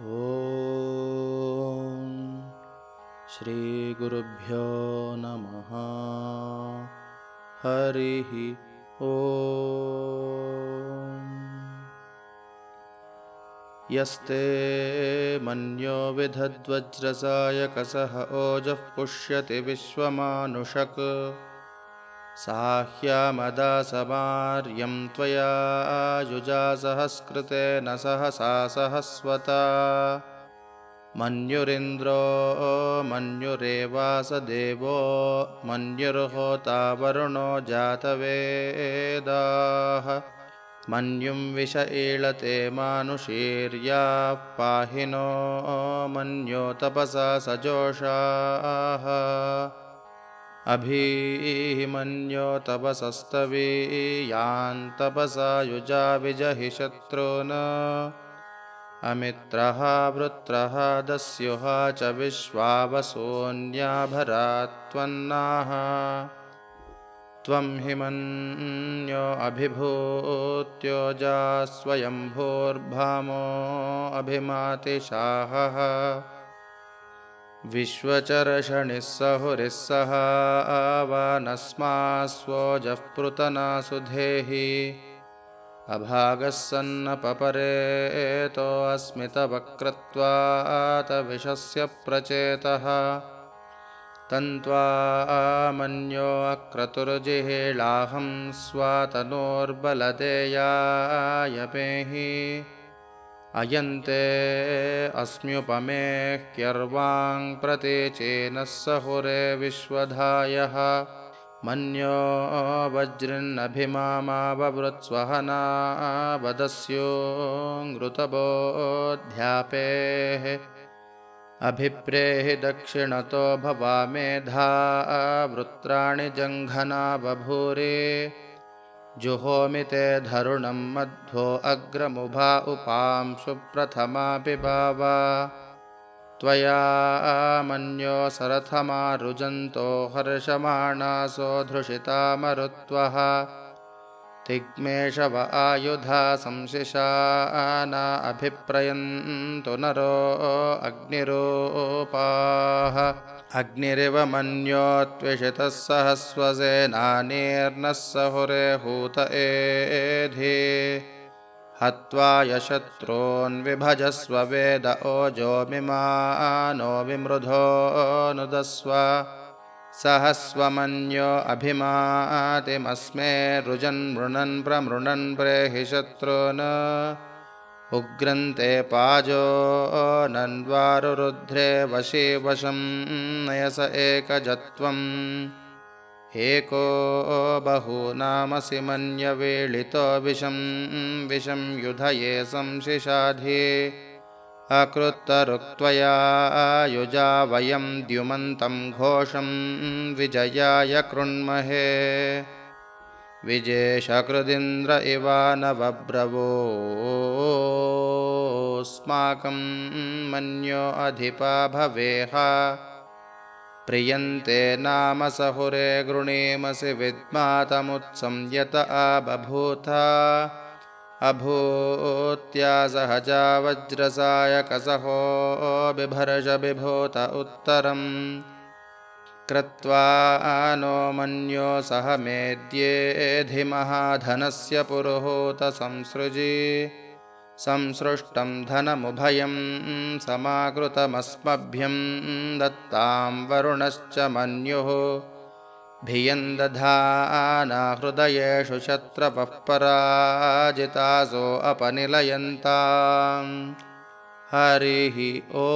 ॐ श्रीगुरुभ्यो नमः। हरिः ॐ यस्ते मन्यो विधद्वज्रसायकसः ओजः पुष्यति विश्वमानुषक् साह्यामदासमार्यं त्वया युजा सहस्कृतेन सहसा सहस्वता। मन्युरिन्द्रो मन्युरेवासदेवो मन्युर्होता वरुणो जातवेदाः। मन्युं विष ईळते मानुषीर्याः पाहि नो मन्यो तपसा सजोषाः अभीमन्यो तपसस्तवीयान्तपसा युजा विजहि शत्रून्। अमित्रः वृत्रः दस्युः च विश्वावसून्याभरात्वन्नाः त्वं हि मन्यो अभिभूत्योजा स्वयम्भूर्भामो अभिमातिशाहः विश्वचरषणिः सहुरिः सह आवानस्मास्वोजः पृतना सुधेहि अभागः सन्नपपरेतोऽस्मितवक्रत्वात विषस्य प्रचेतः। तन्त्वा मन्यो अक्रतुर्जिहेलाहं स्वातनोर्बलदेयाय पेहि अयन्ते अस्म्युपमेह्यर्वाङ् प्रतीचेनः सहुरे विश्वधायः। मन्यो वज्रिन्नभिमामाववृत्स्वहना वदस्योऽङ्घृतबोऽध्यापेः अभिप्रेहि दक्षिणतो भवामेधा वृत्राणि जङ्घना बभूरे जुहोमि ते धरुणं मध्वो अग्रमुभा उपां सुप्रथमापि बावा त्वया मन्यो सरथमारुजन्तो हर्षमाणासो धृषितामरुत्वः। तिग्मेषव आयुधा संशिशाना अभिप्रयन्तु नरो अग्निरूपाः अग्निरिव मन्योत्विषितः सहस्वसेनानीर्नः सहुरे हूत एधि। हत्वा यशत्रून्विभजस्व वेद ओजो मिमानो विमृधो नुदस्व। सहस्वमन्यो अभिमातिमस्मे रुजन् मृणन् प्रमृणन् प्रेहि शत्रून् उग्रन्ते पाजो नन्वारुरुध्रे वशे वशं नयस एकजत्वम्। एको बहूनामसि मन्यवेळितो विषं विषं युधये संशिषाधि। अकृत्तरुक्त्वया युजा वयं द्युमन्तं घोषं विजयाय कृण्महे विजेशकृदिन्द्र इवानवब्रवोऽस्माकं मन्यो अधिपा भवेह। प्रियन्ते नाम सहुरे गृणीमसि विद्मातमुत्संयत आबभूथ अभूत्या सहजा वज्रसायकसहो बिभर्ष बिभूत उत्तरम् क्रत्वा नो मन्यो सह मेद्येधिमहाधनस्य पुरुहूतसंसृजि संसृष्टं धनमुभयं समाकृतमस्मभ्यं दत्तां वरुणश्च मन्युः। भियन्दधाना हृदयेषु शत्रपः पराजितासो अपनिलयन्तां हरिः ॐ